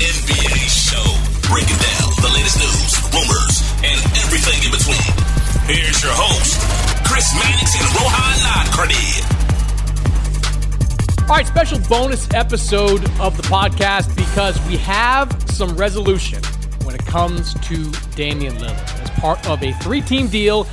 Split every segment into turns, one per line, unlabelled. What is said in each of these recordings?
NBA show, breaking down the latest news, rumors, and everything in between. Here's your host, Chris Mannix and Rohan Nadkarni.
All right, special bonus episode of the podcast because we have some resolution when it comes to Damian Lillard. As part of a three team deal,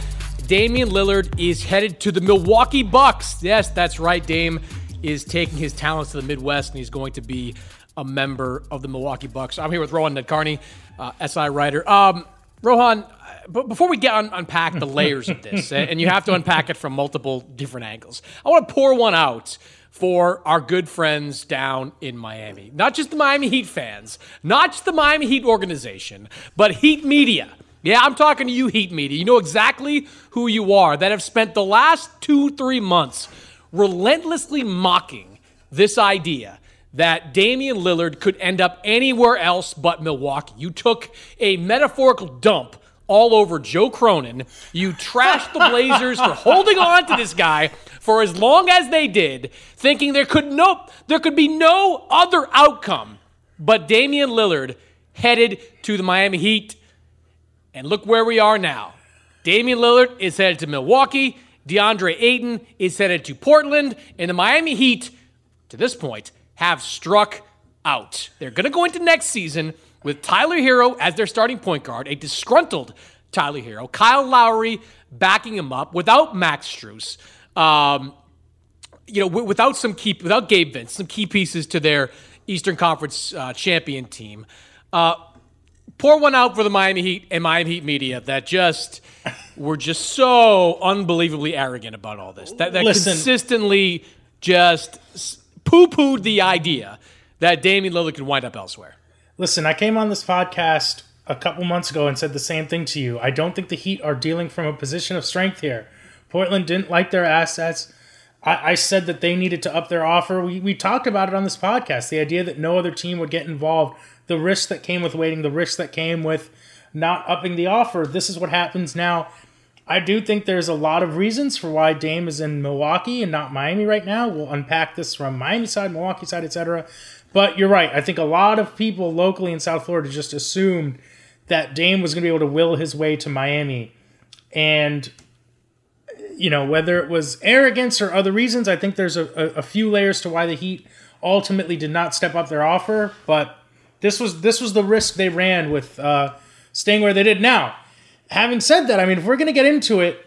Damian Lillard is headed to the Milwaukee Bucks. Yes, that's right. Dame is taking his talents to the Midwest and he's going to be a member of the Milwaukee Bucks. I'm here with Rohan Nadkarni, uh, SI writer. Um, Rohan, but before we get un- unpack the layers of this, and you have to unpack it from multiple different angles, I want to pour one out for our good friends down in Miami. Not just the Miami Heat fans, not just the Miami Heat organization, but Heat Media. Yeah, I'm talking to you, Heat Media. You know exactly who you are that have spent the last two, three months relentlessly mocking this idea that Damian Lillard could end up anywhere else but Milwaukee. You took a metaphorical dump all over Joe Cronin. You trashed the Blazers for holding on to this guy for as long as they did, thinking there could no there could be no other outcome but Damian Lillard headed to the Miami Heat. And look where we are now. Damian Lillard is headed to Milwaukee. DeAndre Ayton is headed to Portland. And the Miami Heat, to this point, have struck out. They're going to go into next season with Tyler Herro as their starting point guard, a disgruntled Tyler Herro, Kyle Lowry backing him up without Max Strus. Um, you know, without some key, without Gabe Vince, some key pieces to their Eastern Conference uh, champion team. Uh, pour one out for the Miami Heat and Miami Heat media that just were just so unbelievably arrogant about all this. That, that consistently just poo pooed the idea that Damian Lillard could wind up elsewhere.
Listen, I came on this podcast a couple months ago and said the same thing to you. I don't think the Heat are dealing from a position of strength here. Portland didn't like their assets. I, I said that they needed to up their offer. We, we talked about it on this podcast the idea that no other team would get involved, the risk that came with waiting, the risk that came with not upping the offer. This is what happens now. I do think there's a lot of reasons for why Dame is in Milwaukee and not Miami right now. We'll unpack this from Miami side, Milwaukee side, etc. But you're right. I think a lot of people locally in South Florida just assumed that Dame was going to be able to will his way to Miami. And, you know, whether it was arrogance or other reasons, I think there's a, a, a few layers to why the Heat ultimately did not step up their offer. But this was this was the risk they ran with uh, staying where they did. Now, having said that, I mean, if we're going to get into it,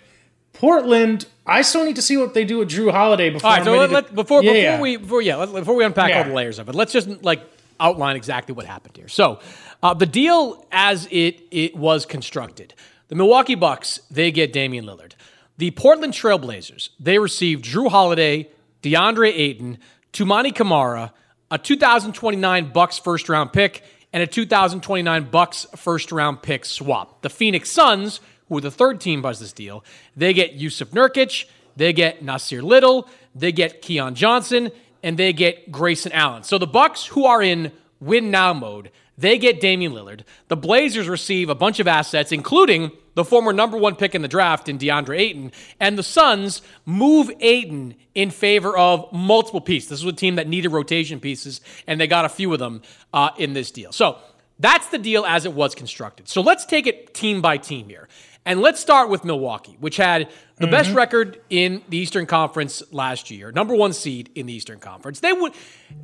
Portland, I still need to see what they do with Jrue Holiday before.
All right, so let, before
Yeah,
before
yeah.
we before yeah before we unpack
Yeah.
all the layers of it, let's just like outline exactly what happened here. So, uh, the deal as it it was constructed, the Milwaukee Bucks they get Damian Lillard, the Portland Trailblazers they receive Jrue Holiday, DeAndre Ayton, Toumani Camara, a 2029 Bucks first round pick, and a 2029 Bucks first round pick swap. The Phoenix Suns, who are the third team by this deal, they get Jusuf Nurkic, they get Nassir Little, they get Keon Johnson, and they get Grayson Allen. So the Bucks, who are in win now mode, they get Damian Lillard. The Blazers receive a bunch of assets, including the former number one pick in the draft in DeAndre Ayton. And the Suns move Ayton in favor of multiple pieces. This was a team that needed rotation pieces, and they got a few of them uh, in this deal. So that's the deal as it was constructed. So let's take it team by team here. And let's start with Milwaukee, which had the mm-hmm. best record in the Eastern Conference last year, number one seed in the Eastern Conference. They would,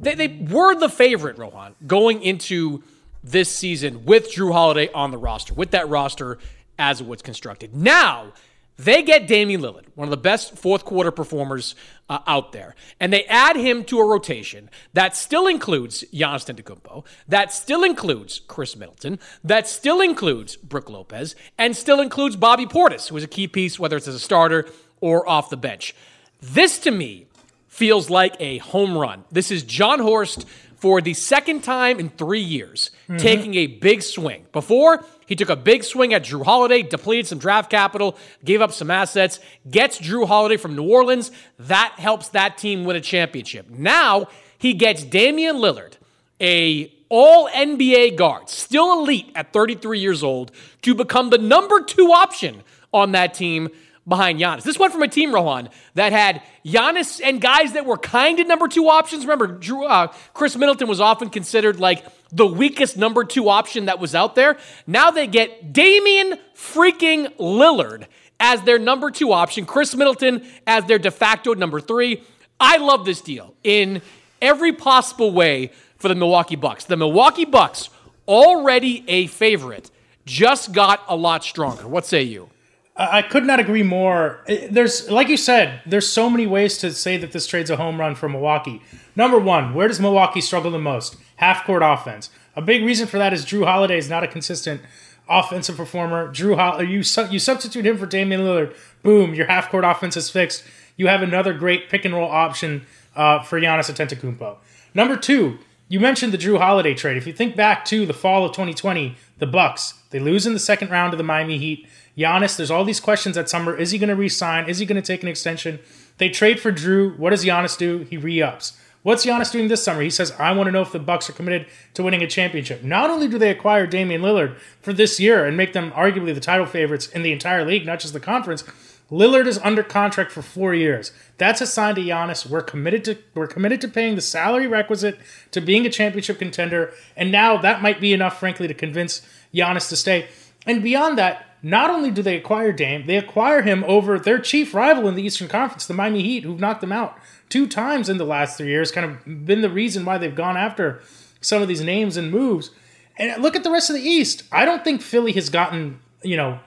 they, they were the favorite, Rohan, going into this season with Jrue Holiday on the roster, with that roster as it was constructed. Now, they get Damian Lillard, one of the best fourth quarter performers uh, out there, and they add him to a rotation that still includes Giannis Antetokounmpo, that still includes Khris Middleton, that still includes Brook Lopez, and still includes Bobby Portis, who is a key piece, whether it's as a starter or off the bench. This to me feels like a home run. This is Jon Horst for the second time in three years, mm-hmm. taking a big swing. Before, he took a big swing at Jrue Holiday, depleted some draft capital, gave up some assets, gets Jrue Holiday from New Orleans. That helps that team win a championship. Now, he gets Damian Lillard, a all NBA guard, still elite at 33 years old, to become the number two option on that team behind Giannis. This went from a team, Rohan, that had Giannis and guys that were kind of number two options. Remember, Jrue, uh, Khris Middleton was often considered like the weakest number two option that was out there. Now they get Damian freaking Lillard as their number two option, Khris Middleton as their de facto number three. I love this deal in every possible way for the Milwaukee Bucks. The Milwaukee Bucks, already a favorite, just got a lot stronger. What say you?
I could not agree more. There's, like you said, there's so many ways to say that this trade's a home run for Milwaukee. Number one, where does Milwaukee struggle the most? Half court offense. A big reason for that is Jrue Holiday is not a consistent offensive performer. Jrue Holiday, you you substitute him for Damian Lillard. Boom, your half court offense is fixed. You have another great pick and roll option uh, for Giannis Antetokounmpo. Number two, you mentioned the Jrue Holiday trade. If you think back to the fall of 2020, the Bucks they lose in the second round to the Miami Heat. Giannis, there's all these questions that summer. Is he going to resign? Is he going to take an extension? They trade for Jrue. What does Giannis do? He re-ups. What's Giannis doing this summer? He says, I want to know if the Bucks are committed to winning a championship. Not only do they acquire Damian Lillard for this year and make them arguably the title favorites in the entire league, not just the conference, Lillard is under contract for four years. That's a sign to Giannis. We're committed to we're committed to paying the salary requisite to being a championship contender, and now that might be enough, frankly, to convince Giannis to stay. And beyond that, not only do they acquire Dame, they acquire him over their chief rival in the Eastern Conference, the Miami Heat, who've knocked them out two times in the last three years, kind of been the reason why they've gone after some of these names and moves. And look at the rest of the East. I don't think Philly has gotten, you know,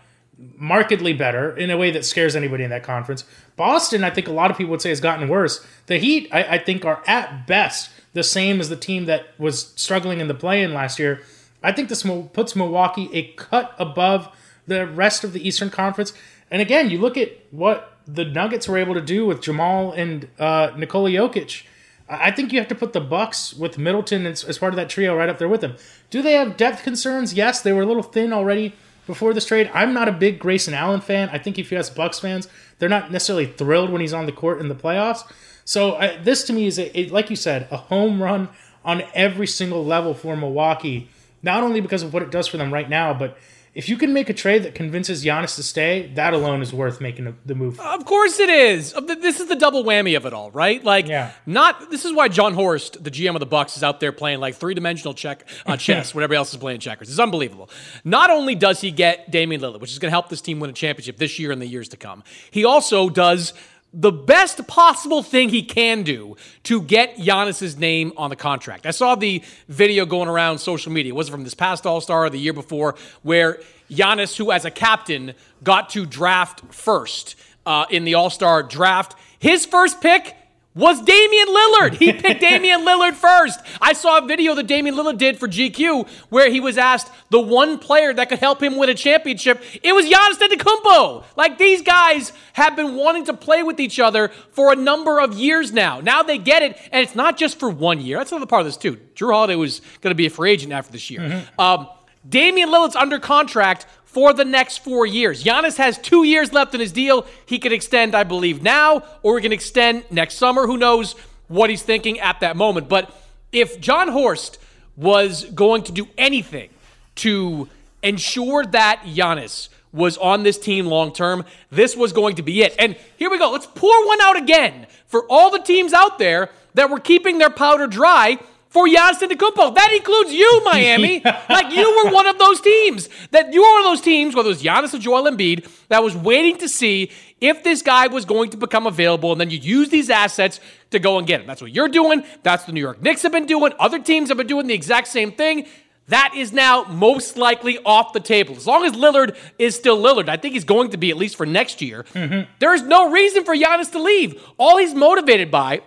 markedly better in a way that scares anybody in that conference. Boston, I think a lot of people would say, has gotten worse. The Heat, I, I think, are at best the same as the team that was struggling in the play in last year. I think this puts Milwaukee a cut above the rest of the Eastern Conference. And again, you look at what the Nuggets were able to do with Jamal and uh, Nikola Jokic. I think you have to put the Bucks with Middleton as, as part of that trio right up there with them. Do they have depth concerns? Yes, they were a little thin already before this trade. I'm not a big Grayson Allen fan. I think if you ask Bucks fans, they're not necessarily thrilled when he's on the court in the playoffs. So I, this to me is, a, a, like you said, a home run on every single level for Milwaukee. Not only because of what it does for them right now, but if you can make a trade that convinces Giannis to stay, that alone is worth making the move.
Of course it is. This is the double whammy of it all, right? Like, yeah. not. This is why Jon Horst, the GM of the Bucks, is out there playing like three dimensional check uh, chess when everybody else is playing checkers. It's unbelievable. Not only does he get Damian Lillard, which is going to help this team win a championship this year and the years to come, he also does the best possible thing he can do to get Giannis's name on the contract. I saw the video going around social media. Was it from this past All Star or the year before, where Giannis, who as a captain got to draft first uh, in the All Star draft, his first pick was Damian Lillard. He picked Damian Lillard first. I saw a video that Damian Lillard did for GQ where he was asked the one player that could help him win a championship. It was Giannis Antetokounmpo. Like these guys have been wanting to play with each other for a number of years now. Now they get it, and it's not just for one year. That's another part of this too. Jrue Holiday was going to be a free agent after this year. Mm-hmm. Um, Damian Lillard's under contract for the next four years. Giannis has two years left in his deal. He could extend, I believe, now, or he can extend next summer. Who knows what he's thinking at that moment. But if Jon Horst was going to do anything to ensure that Giannis was on this team long term, this was going to be it. And here we go. Let's pour one out again for all the teams out there that were keeping their powder dry for Giannis Antetokounmpo. That includes you, Miami. like you were one of those teams. That you were one of those teams, whether it was Giannis or Joel Embiid, that was waiting to see if this guy was going to become available, and then you use these assets to go and get him. That's what you're doing. That's what the New York Knicks have been doing. Other teams have been doing the exact same thing. That is now most likely off the table. As long as Lillard is still Lillard, I think he's going to be at least for next year. Mm-hmm. There's no reason for Giannis to leave. All he's motivated by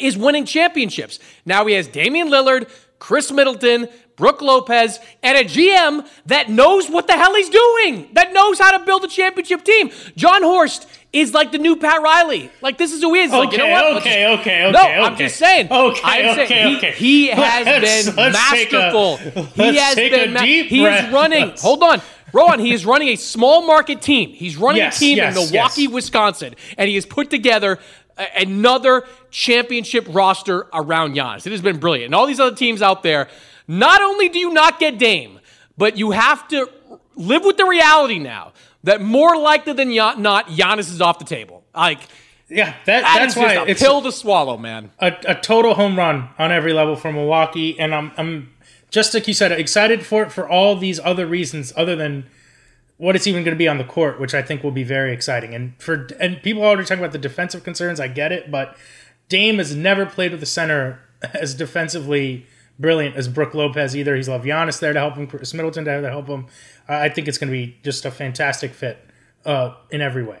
is winning championships. Now he has Damian Lillard, Khris Middleton, Brook Lopez, and a GM that knows what the hell he's doing, that knows how to build a championship team. Jon Horst is like the new Pat Riley. Like this is who he is.
Okay,
like, you know what?
okay, just, okay, okay.
No,
okay.
I'm just saying.
Okay,
I'm
okay,
saying
okay.
He, he has
let's,
been
let's
masterful.
A,
he has been.
Ma- he
is running. Hold on. Rohan, he is running a small market team. He's running
yes,
a team
yes,
in Milwaukee,
yes.
Wisconsin, and he has put together another championship roster around Giannis. It has been brilliant. And all these other teams out there, not only do you not get Dame, but you have to live with the reality now that more likely than not, Giannis is off the table. Like,
yeah, that,
that
that's why
a
it's
pill to swallow, man.
A, a total home run on every level for Milwaukee, and I'm, I'm just like you said, excited for it for all these other reasons other than what it's even going to be on the court, which I think will be very exciting. And for and people are already talking about the defensive concerns. I get it, but Dame has never played with a center as defensively brilliant as Brook Lopez either. He's love Giannis there to help him, Khris Middleton to help him. I think it's going to be just a fantastic fit uh, in every way.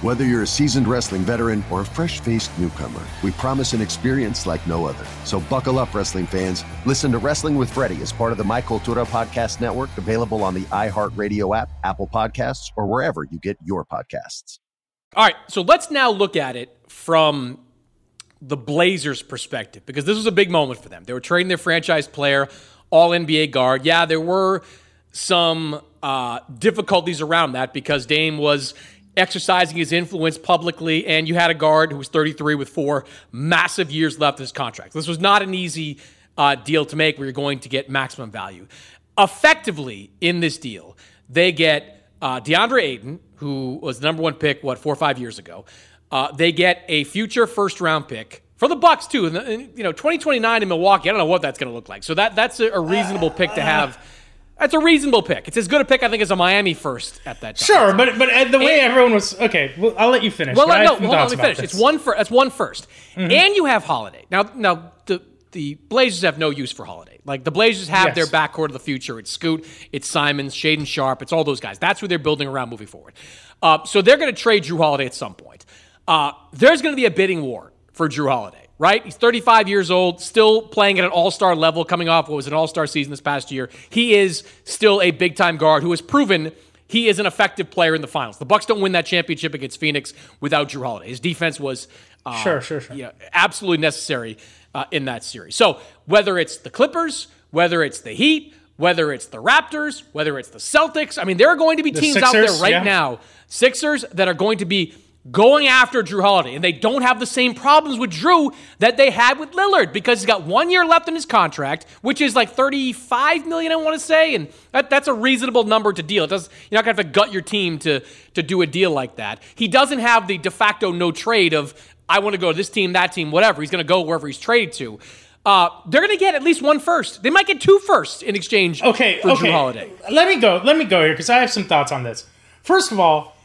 Whether you're a seasoned wrestling veteran or a fresh faced newcomer, we promise an experience like no other. So buckle up, wrestling fans. Listen to Wrestling with Freddie as part of the My Cultura Podcast Network, available on the iHeartRadio app, Apple Podcasts, or wherever you get your podcasts.
All right, so let's now look at it from the Blazers' perspective because this was a big moment for them. They were trading their franchise player, all NBA guard. Yeah, there were some uh, difficulties around that because Dame was exercising his influence publicly, and you had a guard who was 33 with four massive years left in his contract. This was not an easy uh, deal to make where you're going to get maximum value. Effectively, in this deal, they get uh, DeAndre Ayton, who was the number one pick, what, four or five years ago. Uh, they get a future first round pick for the Bucks too. And, and you know, 2029 in Milwaukee, I don't know what that's going to look like. So that that's a, a reasonable pick to have. That's a reasonable pick. It's as good a pick, I think, as a Miami first at that time.
Sure, but but the way everyone was okay. Well, I'll let you finish.
Well, no, hold on, let me finish.
this.
It's one for that's one first.
Mhm.
and you have Holiday now. Now the the Blazers have no use for Holiday. Like the Blazers have
Yes.
their backcourt of the future. It's Scoot, it's Simons, Shaedon Sharpe, it's all those guys. That's who they're building around moving forward. Uh, so they're going to trade Jrue Holiday at some point. Uh, there's going to be a bidding war for Jrue Holiday. Right, he's 35 years old, still playing at an all-star level, coming off what was an all-star season this past year. He is still a big-time guard who has proven he is an effective player in the finals. The Bucks don't win that championship against Phoenix without Jrue Holiday. His defense was uh,
Sure, sure, sure.
yeah, absolutely necessary uh, in that series. So whether it's the Clippers, whether it's the Heat, whether it's the Raptors, whether it's the Celtics, I mean, there are going to be
The
teams out there right
yeah.
now, Sixers, that are going to be going after Jrue Holiday, and they don't have the same problems with Jrue that they had with Lillard because he's got one year left in his contract, which is like 35 million, I want to say, and that, that's a reasonable number to deal. It does you're not gonna have to gut your team to to do a deal like that. He doesn't have the de facto no trade of I want to go to this team, that team, whatever. He's gonna go wherever he's traded to. Uh, they're going to get at least one first. They might get two firsts in exchange
okay,
for
okay.
Jrue Holiday.
Let me go. Let me go here because I have some thoughts on this. First of all,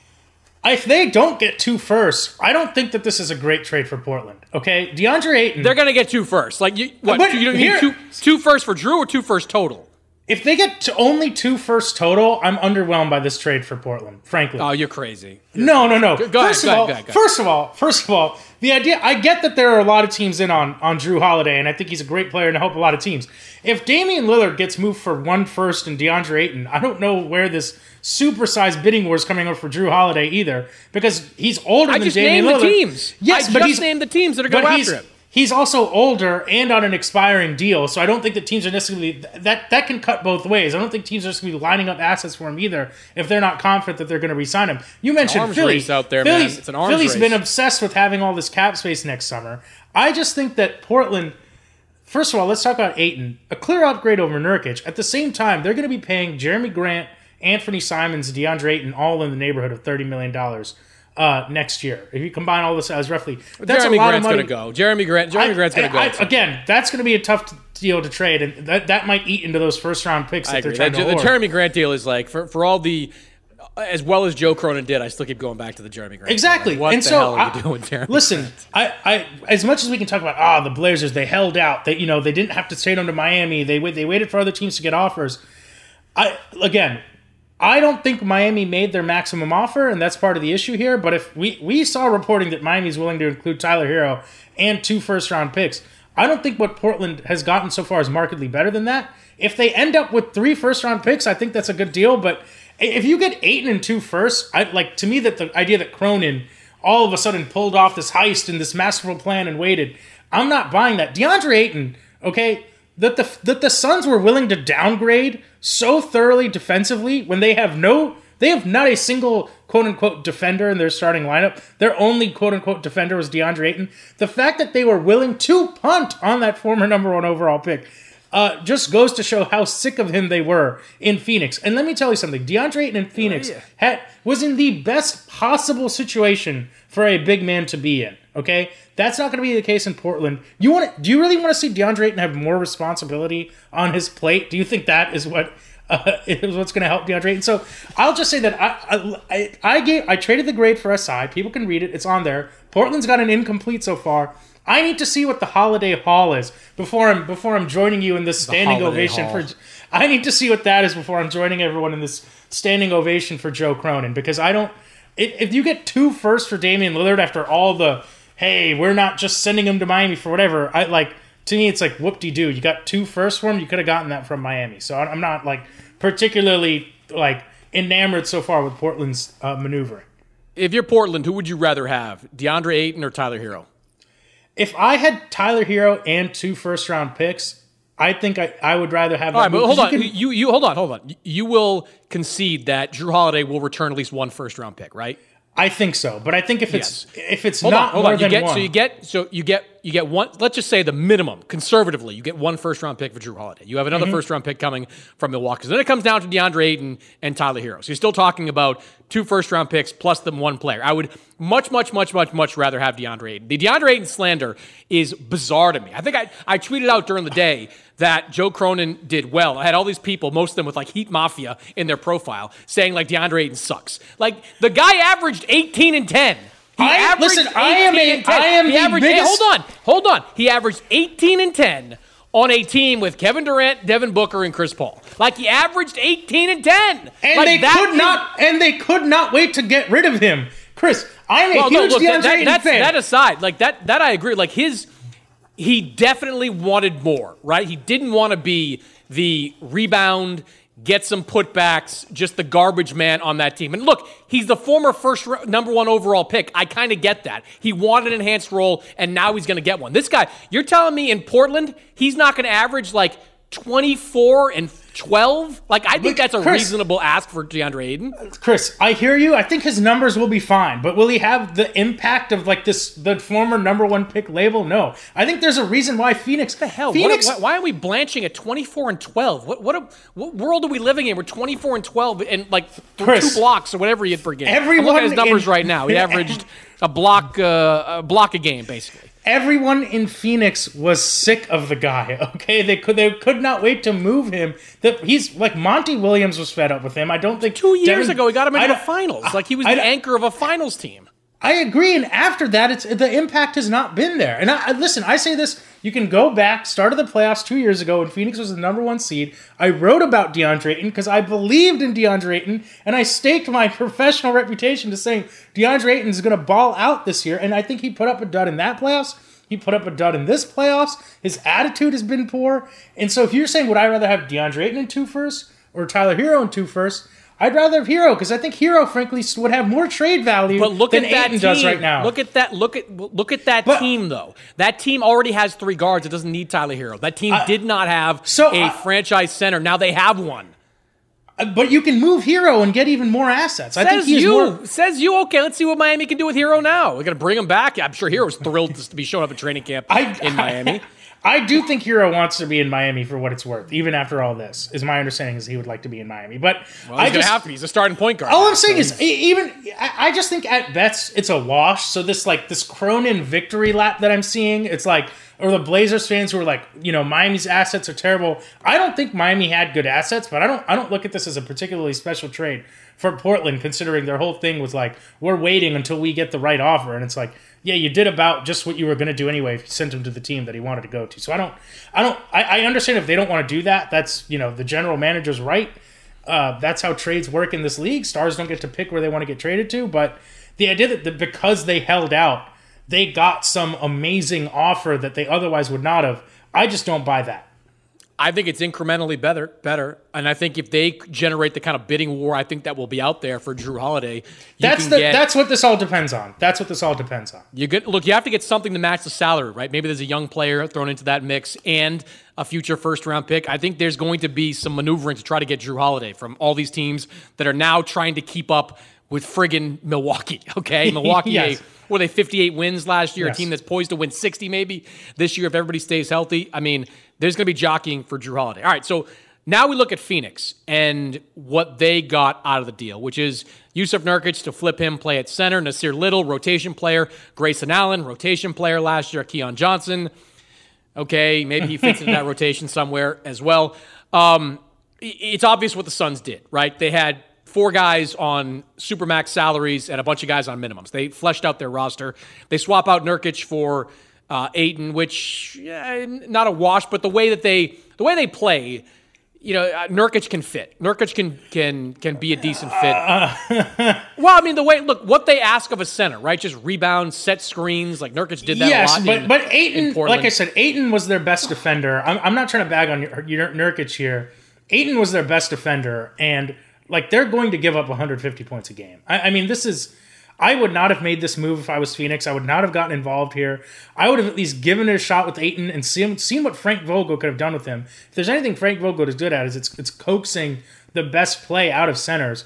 if they don't get two firsts, I don't think that this is a great trade for Portland. Okay, DeAndre Ayton.
They're going to get two firsts. Like you, what?
But
you
here-
need two two firsts for Jrue or two firsts total?
If they get to only two firsts total, I'm underwhelmed by this trade for Portland. Frankly.
Oh, you're crazy.
No, no, no.
Go- go ahead,
first
go
of
ahead,
all,
go ahead, go ahead.
first of all, first of all, the idea. I get that there are a lot of teams in on on Jrue Holiday, and I think he's a great player and I help a lot of teams. If Damian Lillard gets moved for one first and DeAndre Ayton, I don't know where this supersized bidding war is coming up for Jrue Holiday either, because he's older
I
than
just
Damian
named the teams.
Yes,
I
but
just
he's
named the teams that are going after him.
He's also older and on an expiring deal, so I don't think that teams are necessarily that that can cut both ways. I don't think teams are just going to be lining up assets for him either if they're not confident that they're going to re-sign him. You mentioned Philly
out there, man.
Philly's,
It's an arms
Philly's
race.
been obsessed with having all this cap space next summer. I just think that Portland. First of all, let's talk about Ayton. A clear upgrade over Nurkic. At the same time, they're going to be paying Jerami Grant, Anfernee Simons, DeAndre Ayton all in the neighborhood of thirty million dollars uh, next year. If you combine all this as roughly, that's
Jerami
a lot
Grant's
of money.
going to go. Jerami Grant. Jerami
I-
Grant's going to go.
I- again, that's going to be a tough deal to trade, and that, that might eat into those first round picks that they're trying
That-
to
the. Jerami Grant deal is like for for all the as well as Joe Cronin did. I still keep going back to the Jerami Grant.
Exactly.
Like, what
and
the
so,
hell are
I-
you doing, Jerami?
listen, I, I, as much as we can talk about, ah, the Blazers, they held out. They, you know, they didn't have to trade them to Miami. They wait, they waited for other teams to get offers. I again, I don't think Miami made their maximum offer, and that's part of the issue here. But if we we saw reporting that Miami's willing to include Tyler Herro and two first round picks, I don't think what Portland has gotten so far is markedly better than that. If they end up with three first round picks, I think that's a good deal. But if you get eight and two firsts, I like to me that the idea that Cronin all of a sudden pulled off this heist and this masterful plan and waited, I'm not buying that. DeAndre Ayton, okay, that the that the Suns were willing to downgrade so thoroughly defensively when they have no they have not a single quote unquote defender in their starting lineup. Their only quote unquote defender was DeAndre Ayton. The fact that they were willing to punt on that former number one overall pick uh, just goes to show how sick of him they were in Phoenix. And let me tell you something: DeAndre Ayton in Phoenix had, was in the best possible situation for a big man to be in. Okay, that's not going to be the case in Portland. You want? Do you really want to see DeAndre Ayton have more responsibility on his plate? Do you think that is what? Uh, is what's going to help DeAndre Ayton. So I'll just say that I, I I gave I traded the grade for SI. People can read it. It's on there. Portland's got an incomplete so far. I need to see what the holiday haul is before I'm before I'm joining you in this standing ovation
haul.
for. I need to see what that is before I'm joining everyone in this standing ovation for Joe Cronin because I don't. If, if you get two firsts for Damian Lillard after all the hey, we're not just sending him to Miami for whatever. I like to me, it's like whoop de doo. You got two first for him. You could have gotten that from Miami. So I'm not like particularly like enamored so far with Portland's uh, maneuvering.
if you're Portland, who would you rather have, DeAndre Ayton or Tyler Herro?
if I had Tyler Herro and two first round picks, I think I, I would rather have.
All
that
but hold on.
you can-
You, you hold on, hold on. You will concede that Jrue Holiday will return at least one first round pick, right?
I think so, but I think if it's if it's
Hold
not
on, hold
more
on. You
than
get
one,
so you get so you get you get one. Let's just say the minimum, conservatively, you get one first round pick for Jrue Holiday. You have another
Mhm.
first round pick coming from Milwaukee. So then it comes down to DeAndre Ayton and Tyler Herro. So you're still talking about two first round picks plus the one player. I would much, much, much, much, much rather have DeAndre Ayton. The DeAndre Ayton slander is bizarre to me. I think I, I tweeted out during the day that Joe Cronin did well. I had all these people, most of them with like Heat Mafia in their profile, saying like DeAndre Ayton sucks. Like the guy averaged 18 and 10. He
I-
averaged
listen, I am
18
a-
and 10.
I am
he
the
averaged, hey,
biggest-
hold on, hold on. He averaged 18 and 10 on a team with Kevin Durant, Devin Booker, and Chris Paul. Like he averaged 18 and 10.
and
Like,
they could
is-
not and they could not wait to get rid of him. Chris, I'm a
well, no, look,
DeAndre
that, that,
fan.
that aside, like that, that I agree. Like his, he definitely wanted more, right? He didn't want to be the rebound, get some putbacks, just the garbage man on that team. And look, he's the former first number one overall pick. I kind of get that. He wanted an enhanced role, and now he's going to get one. This guy, you're telling me in Portland, he's not going to average like 24 and 12? Like, I think that's a
Chris-
reasonable ask for DeAndre Ayton.
Chris, I hear you. I think his numbers will be fine, but will he have the impact of like this the former number one pick label? No. I think there's a reason why Phoenix.
the hell?
Phoenix.
What, why, why are we blanching at 24 and 12? What what, a, what world are we living in? We're 24 and 12 and like th-
Chris,
two blocks or whatever he had per game. I'm
everyone
looking at his numbers
in-
right now. He averaged a block uh, a block a game basically.
Everyone in Phoenix was sick of the guy. Okay, they could they could not wait to move him. That he's like Monty Williams was fed up with him. I don't think
Two years
Devin-
ago, he got him
I
into the finals. Like he was
I
the
don't-
anchor of a finals team.
I agree, and after that, it's the impact has not been there. And I, listen, I say this: you can go back, start of the playoffs two years ago when Phoenix was the number one seed. I wrote about DeAndre Ayton because I believed in DeAndre Ayton, and I staked my professional reputation to saying DeAndre Ayton is going to ball out this year. And I think he put up a dud in that playoffs. He put up a dud in this playoffs. His attitude has been poor. And so, if you're saying, would I rather have DeAndre Ayton in two first or Tyler Herro in two first? I'd rather have Herro because I think Herro, frankly, would have more trade value
But look
than
at that team.
does right now.
Look at that. Look at look at that team though. That team already has three guards. It doesn't need Tyler Herro. That team did not have
so
a
I-
franchise center. Now they have one.
Uh, But you can move Herro and get even more assets. I think
Says you.
more.
Says you. Okay, let's see what Miami can do with Herro now. We're gonna bring him back. I'm sure Herro's thrilled to be showing up at training camp in Miami.
I do think Herro wants to be in Miami for what it's worth, even after all this. Is my understanding is he would like to be in Miami, but
Well,
I just
have to. He's a starting point guard.
all I'm saying
so
is even I I just think at best it's a wash. So this like this Cronin victory lap that I'm seeing, it's like or the Blazers fans who are like, you know, Miami's assets are terrible. I don't think Miami had good assets, but I don't I don't look at this as a particularly special trade for Portland, considering their whole thing was like, we're waiting until we get the right offer, and it's like, yeah, you did about just what you were going to do anyway if you sent him to the team that he wanted to go to. So I don't, I don't, I, I understand if they don't want to do that. That's you know the general manager's right. Uh, that's how trades work in this league. Stars don't get to pick where they want to get traded to, but the idea that the, because they held out, they got some amazing offer that they otherwise would not have. I just don't buy that.
I think it's incrementally better, better, and I think if they generate the kind of bidding war, I think that will be out there for Jrue Holiday.
That's the
get-
that's what this all depends on. That's what this all depends on.
You get look. You have to get something to match the salary, right? Maybe there's a young player thrown into that mix and a future first round pick. I think there's going to be some maneuvering to try to get Jrue Holiday from all these teams that are now trying to keep up with friggin' Milwaukee. Okay, Milwaukee.
Yes.
were they 58 wins last year?
Yes.
A team that's poised to win 60 maybe this year if everybody stays healthy. I mean, there's going to be jockeying for Jrue Holiday. All right, so now we look at Phoenix and what they got out of the deal, which is Jusuf Nurkic to flip him, play at center, Nassir Little, rotation player, Grayson Allen, rotation player last year, Keon Johnson. Okay, maybe he fits into that rotation somewhere as well. Um, it's obvious what the Suns did, right? They had four guys on supermax salaries and a bunch of guys on minimums. They fleshed out their roster. They swap out Nurkic for uh, Ayton, which yeah, not a wash, but the way that they the way they play, you know, uh, Nurkic can fit. Nurkic can can can be a decent fit. well, I mean, the way look what they ask of a center, right? Just rebound, set screens. Like Nurkic did that
yes,
a lot.
but
in-
but
Ayton,
like I said, Ayton was their best defender. I'm, I'm not trying to bag on Nur- Nur- Nurkic here. Ayton was their best defender, and like they're going to give up 150 points a game. I, I mean, this is. I would not have made this move if I was Phoenix. I would not have gotten involved here. I would have at least given it a shot with Ayton and seen, seen what Frank Vogel could have done with him. If there's anything Frank Vogel is good at, is it's it's coaxing the best play out of centers.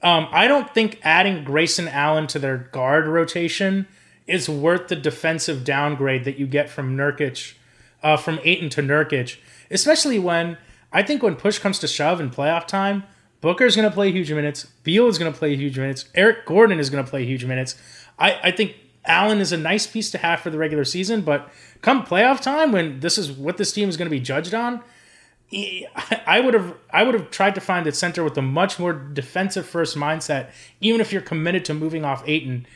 Um, I don't think adding Grayson Allen to their guard rotation is worth the defensive downgrade that you get from Nurkic, uh, from Ayton to Nurkic, especially when I think when push comes to shove in playoff time, Booker's going to play huge minutes. Beal is going to play huge minutes. Eric Gordon is going to play huge minutes. I, I think Allen is a nice piece to have for the regular season, but come playoff time, when this is what this team is going to be judged on, I would have I would have tried to find a center with a much more defensive first mindset, even if you're committed to moving off Ayton.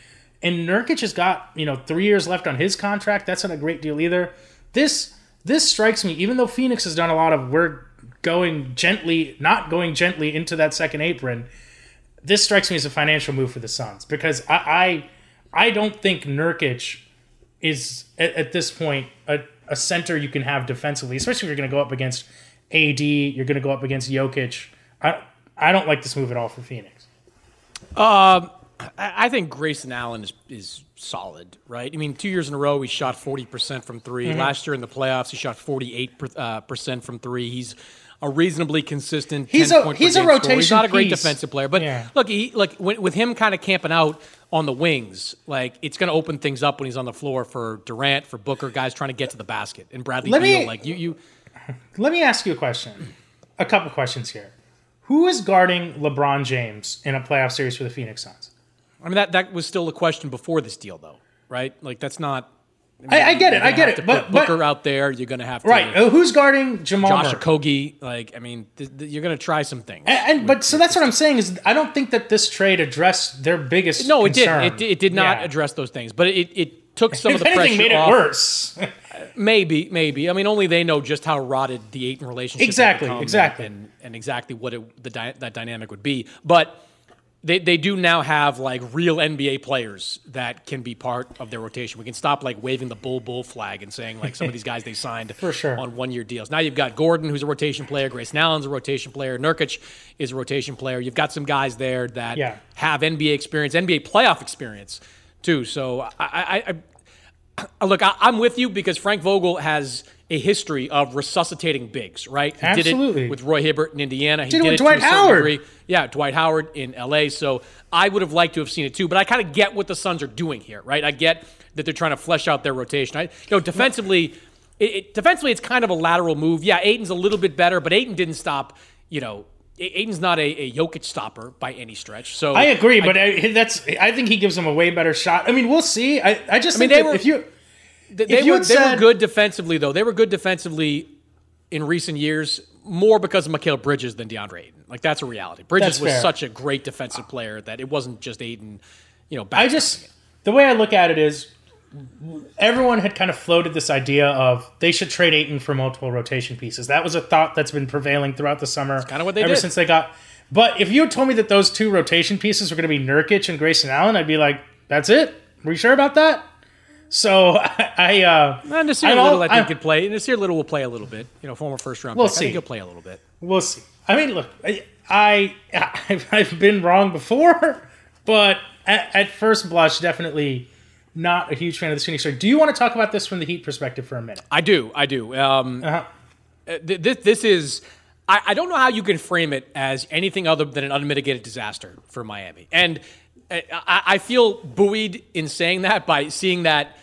And Nurkic has got you know three years left on his contract. That's not a great deal either. This this strikes me, even though Phoenix has done a lot of we're going gently, not going gently into that second apron. This strikes me as a financial move for the Suns because I I, I don't think Nurkic is at, at this point a, a center you can have defensively, especially if you're going to go up against AD, you're going to go up against Jokic. I I don't like this move at all for Phoenix.
Um, I think Grayson Allen is is solid, right? I mean, two years in a row, he shot forty percent from 3
Mhm.
Last year in the playoffs, he shot forty eight percent from three. He's a reasonably consistent.
He's
10
a- he's a
scorer.
rotation
He's not a great
piece.
defensive player, but
Yeah.
look, he like when, with him kind of camping out on the wings, like it's going to open things up when he's on the floor for Durant, for Booker, guys trying to get to the basket, and Bradley
Let
Beal.
me-
like you, you
Let me ask you a question. A couple questions here. Who is guarding LeBron James in a playoff series for the Phoenix Suns?
I mean, that that was still a question before this deal, though, right? Like that's not.
I, I get it. I get it. But,
put
but
Booker out there, you're going to have to
right, uh, who's guarding Jamal?
Josh? Okogie. Like, I mean, th- th- you're going to try some things.
And, and but so that's what I'm saying is I don't think that this trade addressed their biggest.
no, it
concern.
didn't. It, it did not
Yeah.
address those things, but it, it took some
If
of the
anything,
pressure
made it
off.
worse.
Maybe, maybe. I mean, only they know just how rotted the Ayton relationship
Exactly, exactly.
and, and exactly what it, the that dynamic would be. But they, they do now have like real NBA players that can be part of their rotation. We can stop like waving the bull bull flag and saying like some of these guys they signed
For sure.
on one year deals. Now you've got Gordon, who's a rotation player. Grayson Allen's a rotation player. Nurkic is a rotation player. You've got some guys there that
Yeah.
have NBA experience, NBA playoff experience too. So I, I, I Look, I, I'm with you because Frank Vogel has a history of resuscitating bigs, right? He did
Absolutely.
it with Roy Hibbert in Indiana. He
Did it with
it
Dwight Howard.
degree. Yeah, Dwight Howard in LA. So I would have liked to have seen it too, but I kind of get what the Suns are doing here, right? I get that they're trying to flesh out their rotation. I, you know, defensively, it, it, defensively, it's kind of a lateral move. Yeah, Ayton's a little bit better, but Ayton didn't stop. You know, A- Ayton's not a, a Jokic stopper by any stretch. So
I agree, but I, that's I think he gives them a way better shot. I mean, we'll see. I, I just
I mean, they were-
if you
They, they were, they were good defensively, though. They were good defensively in recent years, more because of Mikal Bridges than DeAndre Ayton. Like that's a reality. Bridges was
fair.
such a great defensive player that it wasn't just Ayton. You know,
I just the way I look at it is everyone had kind of floated this idea of they should trade Ayton for multiple rotation pieces. That was a thought that's been prevailing throughout the summer.
kinda what they
ever
did.
since they got. But if you had told me that those two rotation pieces were going to be Nurkic and Grayson Allen, I'd be like, "That's it? Are you sure about that?" So I, I uh,
And Nassir
I'm
Little, I think,
I'm-
could play. Nassir Little will play a little bit. You know, former first round
We'll
pick. I
see.
think he'll play a little bit.
We'll see. I mean, look, I, I I've, been wrong before, but at, at first blush, definitely not a huge fan of the Phoenix trade. Do you want to talk about this from the Heat perspective for a minute?
I do. I do. Um,
Uh-huh.
uh, th- this, this is. I, I don't know how you can frame it as anything other than an unmitigated disaster for Miami. And uh, I, I feel buoyed in saying that by seeing that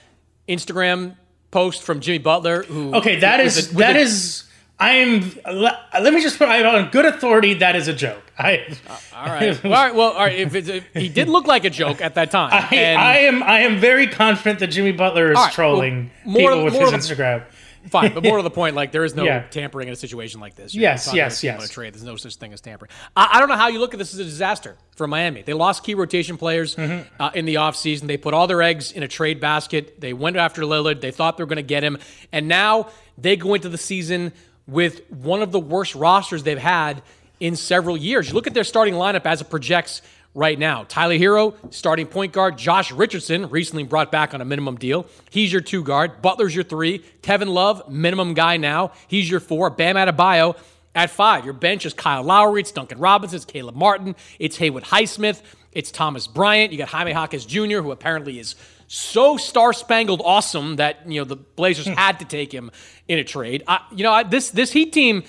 Instagram post from Jimmy Butler. Who
Okay, that is
a-
that
a-
is. I'm. Let, let me just put I on good authority. That is a joke. I.
Uh, all right. Well, all right. Well, all right. If, it's, if he did look like a joke at that time,
I,
and
I am. I am very confident that Jimmy Butler is
right,
trolling
well, more-
people with
more
his Instagram.
Fine. But more to the point, like there is no
Yeah.
tampering in a situation like this.
Yes,
talking
yes,
about a team on
yes.
A trade. There's no such thing as tampering. I, I don't know how you look at this as a disaster for Miami. They lost key rotation players
Mm-hmm.
uh, in the offseason. They put all their eggs in a trade basket. They went after Lillard. They thought they were going to get him, and now they go into the season with one of the worst rosters they've had in several years. You look at their starting lineup as it projects right now. Tyler Herro, starting point guard. Josh Richardson, recently brought back on a minimum deal. He's your two guard. Butler's your three. Kevin Love, minimum guy now. He's your four. Bam Adebayo at five. Your bench is Kyle Lowry. It's Duncan Robinson. It's Caleb Martin. It's Haywood Highsmith. It's Thomas Bryant. You got Jaime Jaquez Jr., who apparently is so star spangled awesome that you know the Blazers hmm. had to take him in a trade. I, you know I, this this Heat team,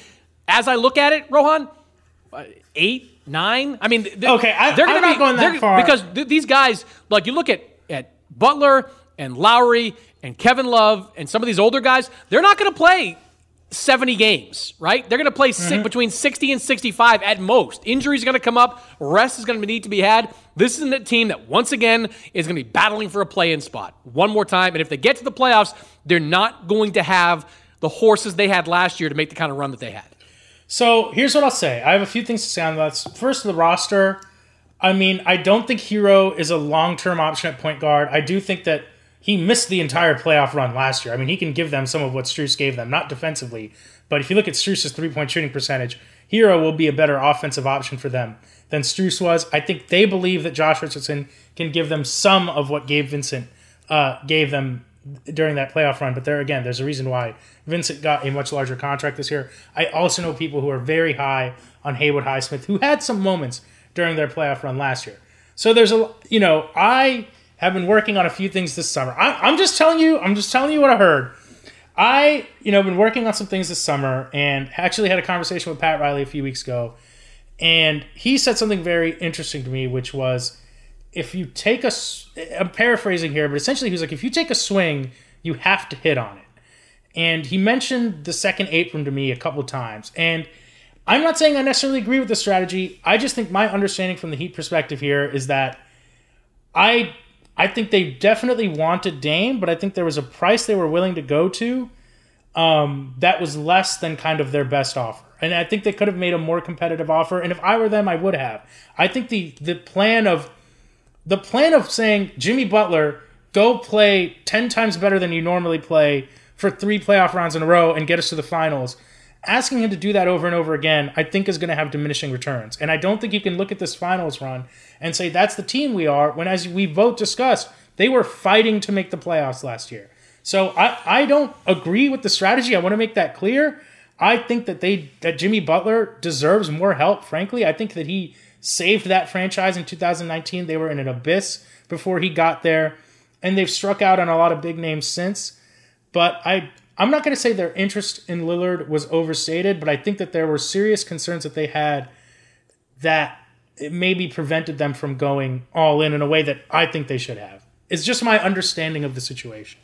as I look at it, Rohan, eight, nine. I mean, th-
Okay, I-
they're
I'm not
be,
going that far.
because th- these guys, like you look at at Butler and Lowry and Kevin Love and some of these older guys, they're not going to play 70 games, right? They're going to play
Mm-hmm.
between 60 and 65 at most. Injuries are going to come up, rest is going to need to be had. This is a team that once again is going to be battling for a play-in spot one more time, and if they get to the playoffs, they're not going to have the horses they had last year to make the kind of run that they had.
So here's what I'll say. I have a few things to say on that. First, the roster. I mean, I don't think Herro is a long term option at point guard. I do think that he missed the entire playoff run last year. I mean, he can give them some of what Strus gave them, not defensively, but if you look at Strus's three point shooting percentage, Herro will be a better offensive option for them than Strus was. I think they believe that Josh Richardson can give them some of what Gabe Vincent uh, gave them during that playoff run. But there again, there's a reason why Vincent got a much larger contract this year. I also know people who are very high on Haywood Highsmith who had some moments during their playoff run last year. So there's a you know I have been working on a few things this summer. I, I'm just telling you, I'm just telling you what I heard. I you know been working on some things this summer and actually had a conversation with Pat Riley a few weeks ago, and he said something very interesting to me, which was if you take a, I'm paraphrasing here, but essentially he was like, if you take a swing, you have to hit on it. And he mentioned the second apron to me a couple times. And I'm not saying I necessarily agree with the strategy. I just think my understanding from the Heat perspective here is that I I think they definitely wanted Dame, but I think there was a price they were willing to go to um, that was less than kind of their best offer. And I think they could have made a more competitive offer. And if I were them, I would have. I think the the plan of the plan of saying Jimmy Butler go play ten times better than you normally play for three playoff rounds in a row and get us to the finals. Asking him to do that over and over again, I think is going to have diminishing returns. And I don't think you can look at this finals run and say that's the team we are. When, as we both discussed, they were fighting to make the playoffs last year. So I, I don't agree with the strategy. I want to make that clear. I think that they that Jimmy Butler deserves more help. Frankly, I think that he saved that franchise in 2019. They were in an abyss before he got there, and they've struck out on a lot of big names since. But I I'm not going to say their interest in Lillard was overstated, but I think that there were serious concerns that they had that it maybe prevented them from going all in in a way that I think they should have. It's just my understanding of the situation.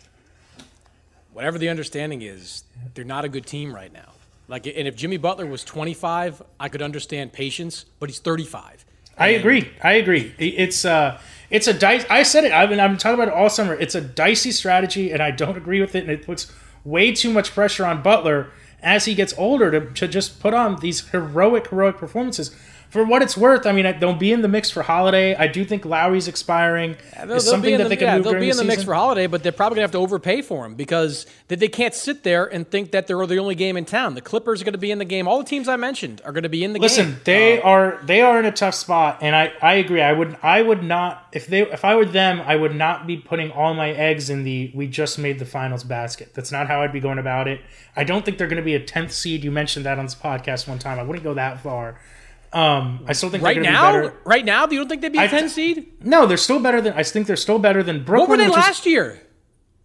whatever the understanding is, they're not a good team right now. Like, and if Jimmy Butler was 25, I could understand patience, but he's 35.
I agree. I agree. It's uh it's a dice. I said it. I've been I've been talking about it all summer. It's a dicey strategy, and I don't agree with it. And it puts way too much pressure on Butler as he gets older to, to just put on these heroic heroic performances. For what it's worth, I mean, they'll be in the mix for Holiday. I do think Lowry's expiring.
They'll,
It's
they'll
something
be in
that
the,
they can
yeah,
move
they'll be in the, mix for Holiday, but they're probably going to have to overpay for him because they, they can't sit there and think that they're the only game in town. The Clippers are going to be in the game. All the teams I mentioned are going to be in the
Listen,
game.
Listen, they um, are they are in a tough spot, and I, I agree. I would I would not if they if I were them, I would not be putting all my eggs in the we just made the finals basket. That's not how I'd be going about it. I don't think they're going to be a tenth seed. You mentioned that on this podcast one time. I wouldn't go that far. Um, I still think
right
they're going to
now,
be
right now, you don't think they'd be a
I-
10 seed?
No, they're still better than I think they're still better than Brooklyn.
What were they
which is-
last year?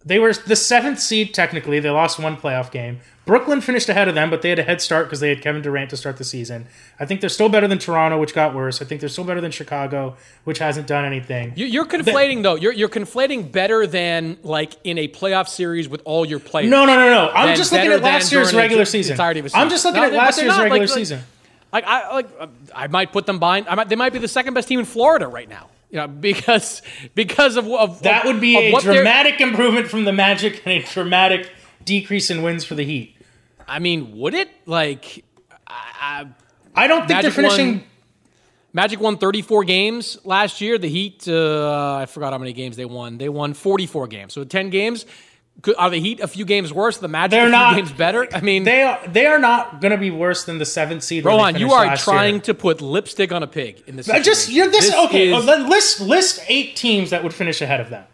They were the seventh seed technically. They lost one playoff game. Brooklyn finished ahead of them, but they had a head start because they had Kevin Durant to start the season. I think they're still better than Toronto, which got worse. I think they're still better than Chicago, which hasn't done anything.
You- You're conflating though. You're you're conflating better than like in a playoff series with all your players.
No, no, no, no. I'm just looking at last year's regular season.
entirety of a
I'm just looking
No,
at last year's
not,
regular
like-
season.
Like I like I might put them behind. I might, they might be the second best team in Florida right now. You know, because because of, of
That would be a dramatic improvement from the Magic and a dramatic decrease in wins for the Heat.
I mean, would it like? I,
I don't think
Magic
they're finishing.
won- Magic won 34 games last year. The Heat, uh, I forgot how many games they won. They won 44 games. So 10 games. Could, are the Heat a few games worse? The Magic
They're
a few
not
games better? I mean,
they are they are not going to be worse than the seventh seed.
Rohan, you are trying
year.
to put lipstick on a pig in this.
Uh, Just you're this, okay.
is-
well, list list eight teams that would finish ahead of them.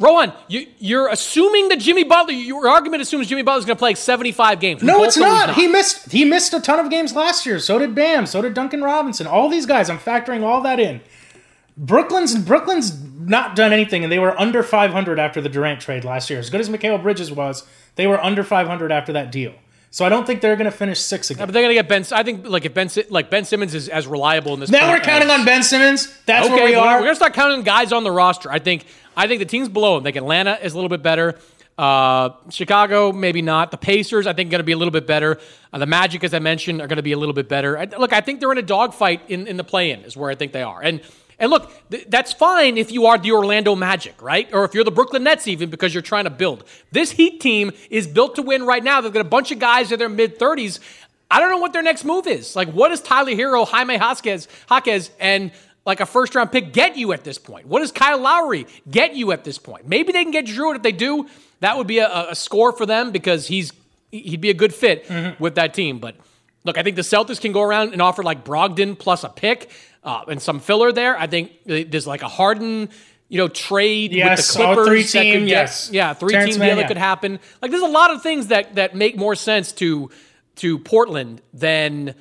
Rohan, you, you're assuming that Jimmy Butler. Your argument assumes Jimmy Butler's going to play 75 games. We
No, it's
he's
not. He missed he missed a ton of games last year. So did Bam. So did Duncan Robinson. All these guys. I'm factoring all that in. Brooklyn's Brooklyn's not done anything, and they were under 500 after the Durant trade last year. As good as Mikal Bridges was, they were under 500 after that deal. So I don't think they're going to finish six again.
Yeah, but they're gonna get Ben. I think like if Ben like Ben Simmons is as reliable in this.
now we're counting
as-
on Ben Simmons. That's
okay,
where we are.
We're gonna start counting guys on the roster. I think. I think the teams below them. Like Atlanta is a little bit better. Uh, Chicago, maybe not. The Pacers, I think, going to be a little bit better. Uh, the Magic, as I mentioned, are going to be a little bit better. I, look, I think they're in a dogfight in, in the play-in. Is where I think they are. And and look, th- that's fine if you are the Orlando Magic, right? Or if you're the Brooklyn Nets, even because you're trying to build. This Heat team is built to win right now. They've got a bunch of guys in their mid 30s. I don't know what their next move is. Like, what does Tyler Herro, Jaime Jaquez, Jaquez, and like a first round pick get you at this point? What does Kyle Lowry get you at this point? Maybe they can get Jrue, and if they do, that would be a, a score for them because he's he'd be a good fit mm-hmm. with that team. But look, I think the Celtics can go around and offer like Brogdon plus a pick uh, and some filler there. I think there's like a Harden. You know, trade
Yes,
with the Clippers.
three
that could
team,
get-
yes.
yeah, three
Terrence
team deal that could happen. Like, there's a lot of things that that make more sense to to Portland than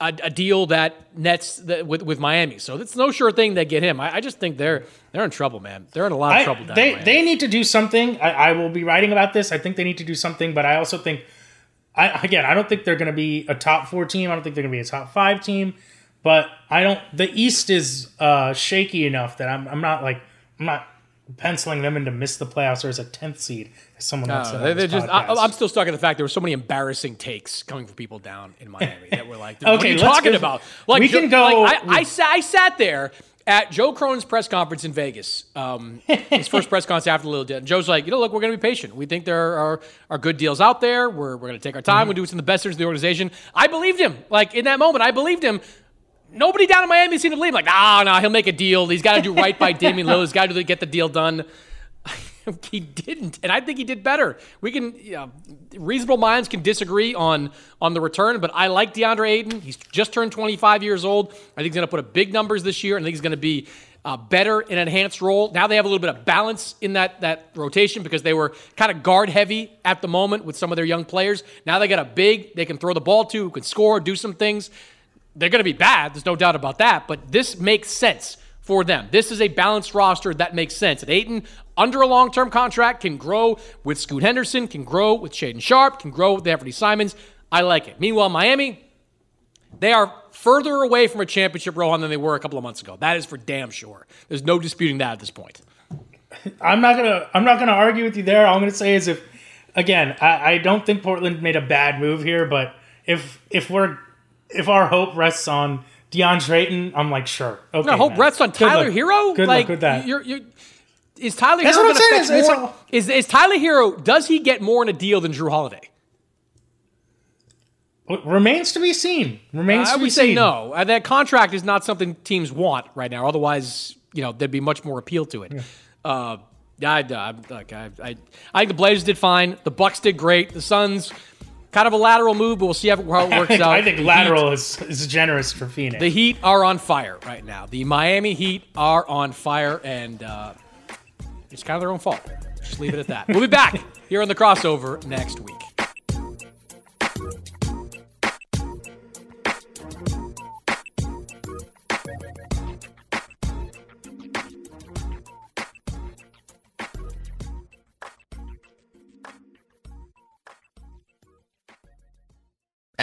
a, a deal that nets that with with Miami. So it's no sure thing they get him. I, I just think they're they're in trouble, man. They're in a lot of
I-
trouble. Down
they they need to do something. I, I will be writing about this. I think they need to do something, but I also think, I again, I don't think they're going to be a top four team. I don't think they're going to be a top five team. But I don't. The East is uh, shaky enough that I'm I'm not like I'm not penciling them in to miss the playoffs or as a tenth seed. As someone else said.
No,
on
they- they're just, I. I'm still stuck in the fact there were so many embarrassing takes coming from people down in Miami that were like, "What are
Okay,
you talking about?" Like,
we can go-
like, I, I, sa- I sat there at Joe Cronin's press conference in Vegas, um, his first press conference after the little deal. And Joe's like, "You know, look, we're going to be patient. We think there are are good deals out there. We're we're going to take our time.
Mm-hmm.
We'll do what's in the best interest of the organization." I believed him. Like in that moment, I believed him. Nobody down in Miami seemed to believe. Like, nah, nah, he'll make a deal. He's got to do right by Damian Lillard. He's got to get the deal done. he didn't, and I think he did better. We can, you know, reasonable minds can disagree on on the return, but I like DeAndre Ayton. He's just turned 25 years old. I think he's going to put up big numbers this year, and I think he's going to be uh, better in an enhanced role. Now they have a little bit of balance in that that rotation because they were kind of guard heavy at the moment with some of their young players. Now they got a big they can throw the ball to, who can score, do some things. They're going to be bad. There's no doubt about that. But this makes sense for them. This is a balanced roster that makes sense. And Ayton, under a long term contract, can grow with Scoot Henderson, can grow with Shaedon Sharpe, can grow with Anfernee Simons. I like it. Meanwhile, Miami, they are further away from a championship run than they were a couple of months ago. That is for damn sure. There's no disputing that at this point.
I'm not gonna I'm not gonna argue with you there. All I'm gonna say is if again, I, I don't think Portland made a bad move here, but if if we're if our hope rests on DeAndre Ayton, I'm like sure. Okay,
No, hope
man.
rests on Tyler. Herro.
Good
like,
luck with that.
You're, you're, is Tyler
That's
Herro
what I'm saying. It's- it's
more? Is, is Tyler Herro? Does he get more in a deal than Jrue Holiday?
Remains to be seen. Remains
I
to be seen.
I would say no. Uh, that contract is not something teams want right now. Otherwise, you know, there'd be much more appeal to it. Uh, I, I, like, I, I, I think the Blazers did fine. The Bucks did great. The Suns, kind of a lateral move, but we'll see how, it
I
works
think,
out.
I think
The
lateral
Heat-
is, is generous for Phoenix.
the Heat are on fire right now. The Miami Heat are on fire, and uh, it's kind of their own fault. Just leave it at that. We'll be back here on the crossover next week.